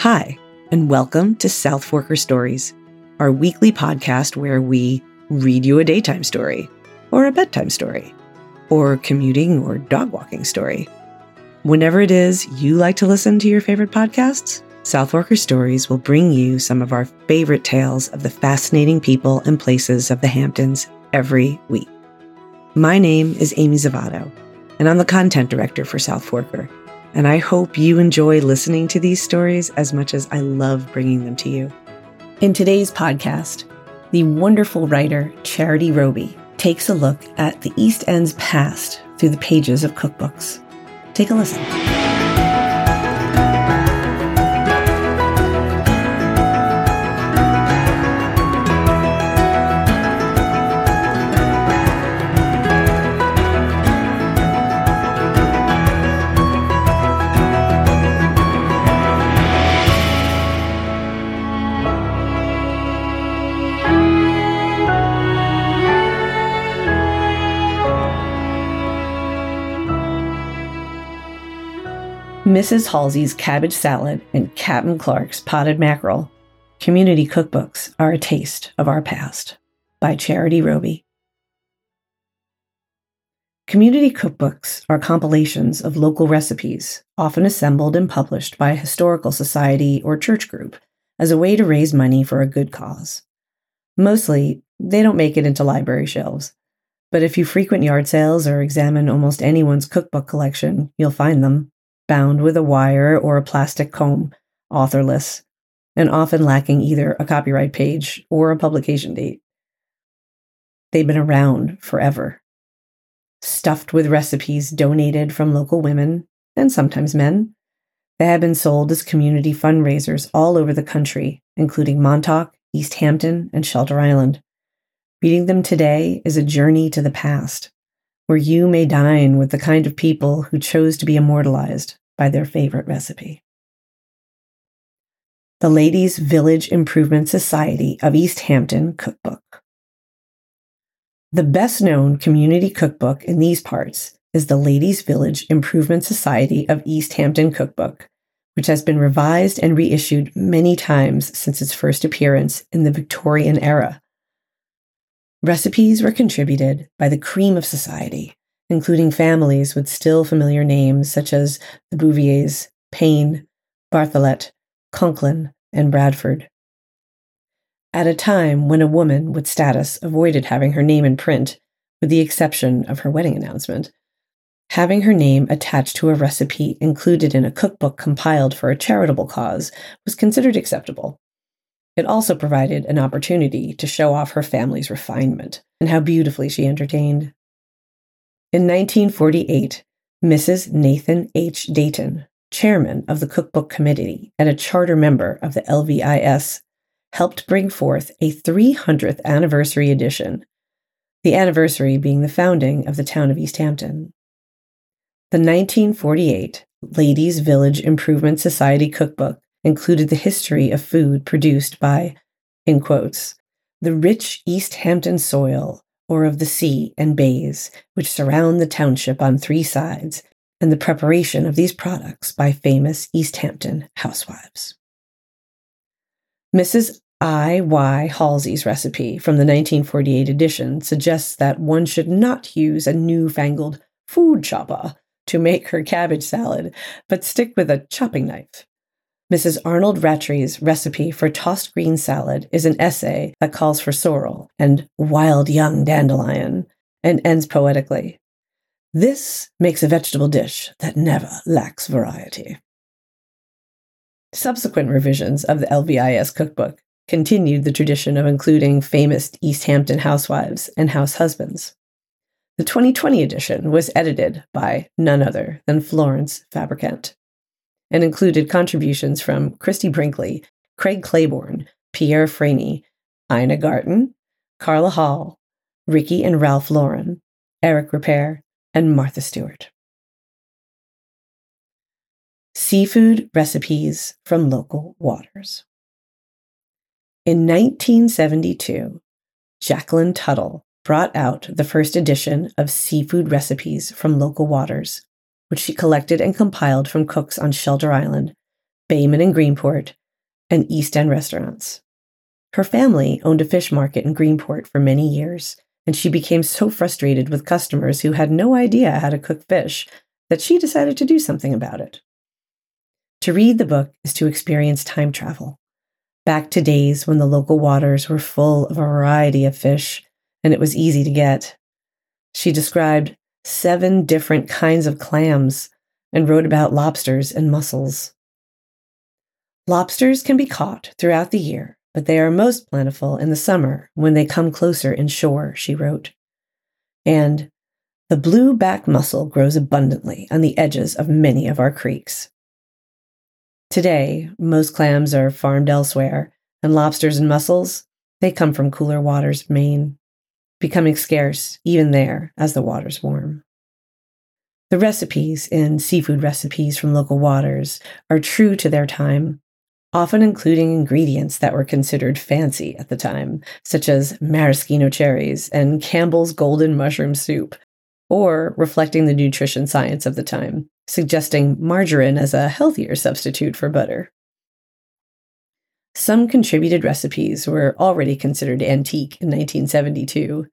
Hi, and welcome to South Forker Stories, our weekly podcast where we read you a daytime story, or a bedtime story, or commuting or dog walking story. Whenever it is you like to listen to your favorite podcasts, South Forker Stories will bring you some of our favorite tales of the fascinating people and places of the Hamptons every week. My name is Amy Zavatto, and I'm the content director for South Forker. And I hope you enjoy listening to these stories as much as I love bringing them to you. In today's podcast, the wonderful writer Charity Robey takes a look at the East End's past through the pages of cookbooks. Take a listen. Mrs. Halsey's cabbage salad and Captain Clark's potted mackerel, community cookbooks are a taste of our past by Charity Robey. Community cookbooks are compilations of local recipes, often assembled and published by a historical society or church group as a way to raise money for a good cause. Mostly, they don't make it into library shelves, but if you frequent yard sales or examine almost anyone's cookbook collection, you'll find them bound with a wire or a plastic comb, authorless, and often lacking either a copyright page or a publication date. They've been around forever, stuffed with recipes donated from local women and sometimes men. They have been sold as community fundraisers all over the country, including Montauk, East Hampton, and Shelter Island. Reading them today is a journey to the past, where you may dine with the kind of people who chose to be immortalized by their favorite recipe. The Ladies Village Improvement Society of East Hampton Cookbook. The best known community cookbook in these parts is the Ladies Village Improvement Society of East Hampton Cookbook, which has been revised and reissued many times since its first appearance in the Victorian era. Recipes were contributed by the cream of society, including families with still familiar names such as the Bouviers, Payne, Bartholet, Conklin, and Bradford. At a time when a woman with status avoided having her name in print, with the exception of her wedding announcement, having her name attached to a recipe included in a cookbook compiled for a charitable cause was considered acceptable. It also provided an opportunity to show off her family's refinement and how beautifully she entertained. In 1948, Mrs. Nathan H. Dayton, chairman of the Cookbook Committee and a charter member of the LVIS, helped bring forth a 300th anniversary edition, the anniversary being the founding of the town of East Hampton. The 1948 Ladies Village Improvement Society cookbook included the history of food produced by, in quotes, the rich East Hampton soil or of the sea and bays which surround the township on three sides, and the preparation of these products by famous East Hampton housewives. Mrs. I. Y. Halsey's recipe from the 1948 edition suggests that one should not use a newfangled food chopper to make her cabbage salad, but stick with a chopping knife. Mrs. Arnold Rattray's recipe for tossed green salad is an essay that calls for sorrel and wild young dandelion and ends poetically. This makes a vegetable dish that never lacks variety. Subsequent revisions of the LVIS cookbook continued the tradition of including famous East Hampton housewives and house husbands. The 2020 edition was edited by none other than Florence Fabricant and included contributions from Christie Brinkley, Craig Claiborne, Pierre Franey, Ina Garten, Carla Hall, Ricky and Ralph Lauren, Eric Ripert, and Martha Stewart. Seafood recipes from local waters. In 1972, Jacqueline Tuttle brought out the first edition of Seafood Recipes from Local Waters, which she collected and compiled from cooks on Shelter Island, Bayman and Greenport, and East End restaurants. Her family owned a fish market in Greenport for many years, and she became so frustrated with customers who had no idea how to cook fish that she decided to do something about it. To read the book is to experience time travel, back to days when the local waters were full of a variety of fish and it was easy to get. She described seven different kinds of clams and wrote about lobsters and mussels. Lobsters can be caught throughout the year, but they are most plentiful in the summer when they come closer inshore, she wrote. And the blue back mussel grows abundantly on the edges of many of our creeks. Today, most clams are farmed elsewhere, and lobsters and mussels, they come from cooler waters Maine, becoming scarce even there as the waters warm. The recipes in seafood recipes from local waters are true to their time, often including ingredients that were considered fancy at the time, such as maraschino cherries and Campbell's golden mushroom soup, or reflecting the nutrition science of the time, suggesting margarine as a healthier substitute for butter. Some contributed recipes were already considered antique in 1972.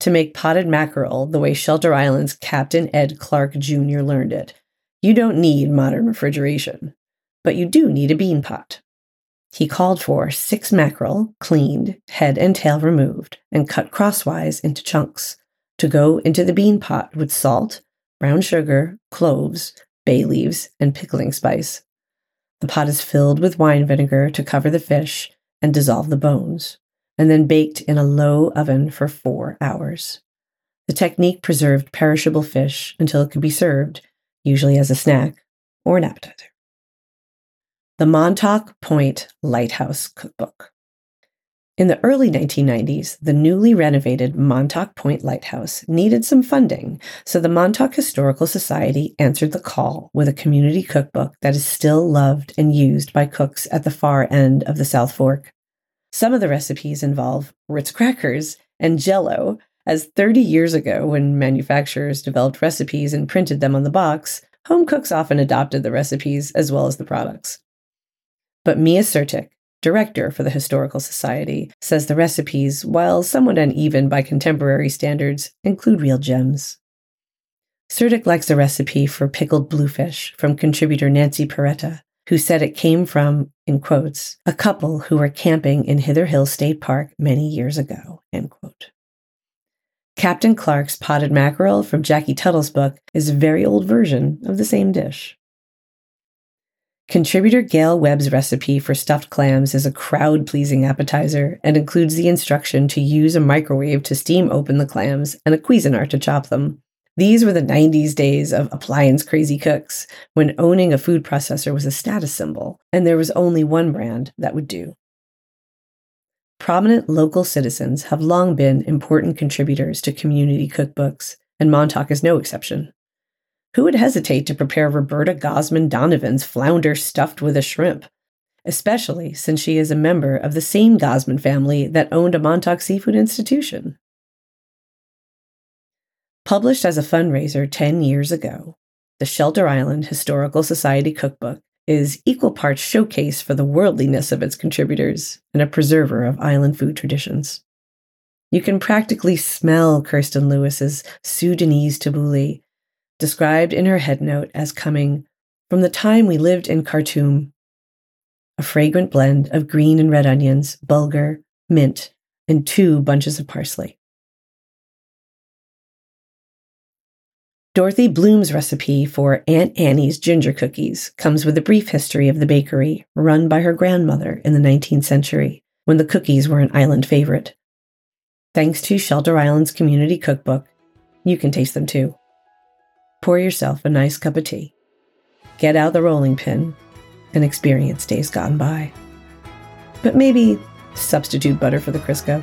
To make potted mackerel the way Shelter Island's Captain Ed Clark Jr. learned it, you don't need modern refrigeration, but you do need a bean pot. He called for six mackerel, cleaned, head and tail removed, and cut crosswise into chunks to go into the bean pot with salt, brown sugar, cloves, bay leaves, and pickling spice. The pot is filled with wine vinegar to cover the fish and dissolve the bones, and then baked in a low oven for four hours. The technique preserved perishable fish until it could be served, usually as a snack or an appetizer. The Montauk Point Lighthouse Cookbook. In the early 1990s, the newly renovated Montauk Point Lighthouse needed some funding, so the Montauk Historical Society answered the call with a community cookbook that is still loved and used by cooks at the far end of the South Fork. Some of the recipes involve Ritz crackers and jello, as 30 years ago, when manufacturers developed recipes and printed them on the box, home cooks often adopted the recipes as well as the products. But Mia Sertic, director for the Historical Society, says the recipes, while somewhat uneven by contemporary standards, include real gems. Sertic likes a recipe for pickled bluefish from contributor Nancy Peretta, who said it came from, in quotes, a couple who were camping in Hither Hill State Park many years ago, end quote. Captain Clark's potted mackerel from Jackie Tuttle's book is a very old version of the same dish. Contributor Gail Webb's recipe for stuffed clams is a crowd pleasing appetizer and includes the instruction to use a microwave to steam open the clams and a Cuisinart to chop them. These were the 90s days of appliance crazy cooks, when owning a food processor was a status symbol, and there was only one brand that would do. Prominent local citizens have long been important contributors to community cookbooks, and Montauk is no exception. Who would hesitate to prepare Roberta Gosman Donovan's flounder stuffed with a shrimp? Especially since she is a member of the same Gosman family that owned a Montauk seafood institution. Published as a fundraiser 10 years ago, the Shelter Island Historical Society Cookbook is equal parts showcase for the worldliness of its contributors and a preserver of island food traditions. You can practically smell Kirsten Lewis's Sudanese tabbouleh described in her headnote as coming from the time we lived in Khartoum. A fragrant blend of green and red onions, bulgur, mint, and two bunches of parsley. Dorothy Bloom's recipe for Aunt Annie's ginger cookies comes with a brief history of the bakery run by her grandmother in the 19th century when the cookies were an island favorite. Thanks to Shelter Island's community cookbook, you can taste them too. Pour yourself a nice cup of tea, get out the rolling pin, and experience days gone by. But maybe substitute butter for the Crisco.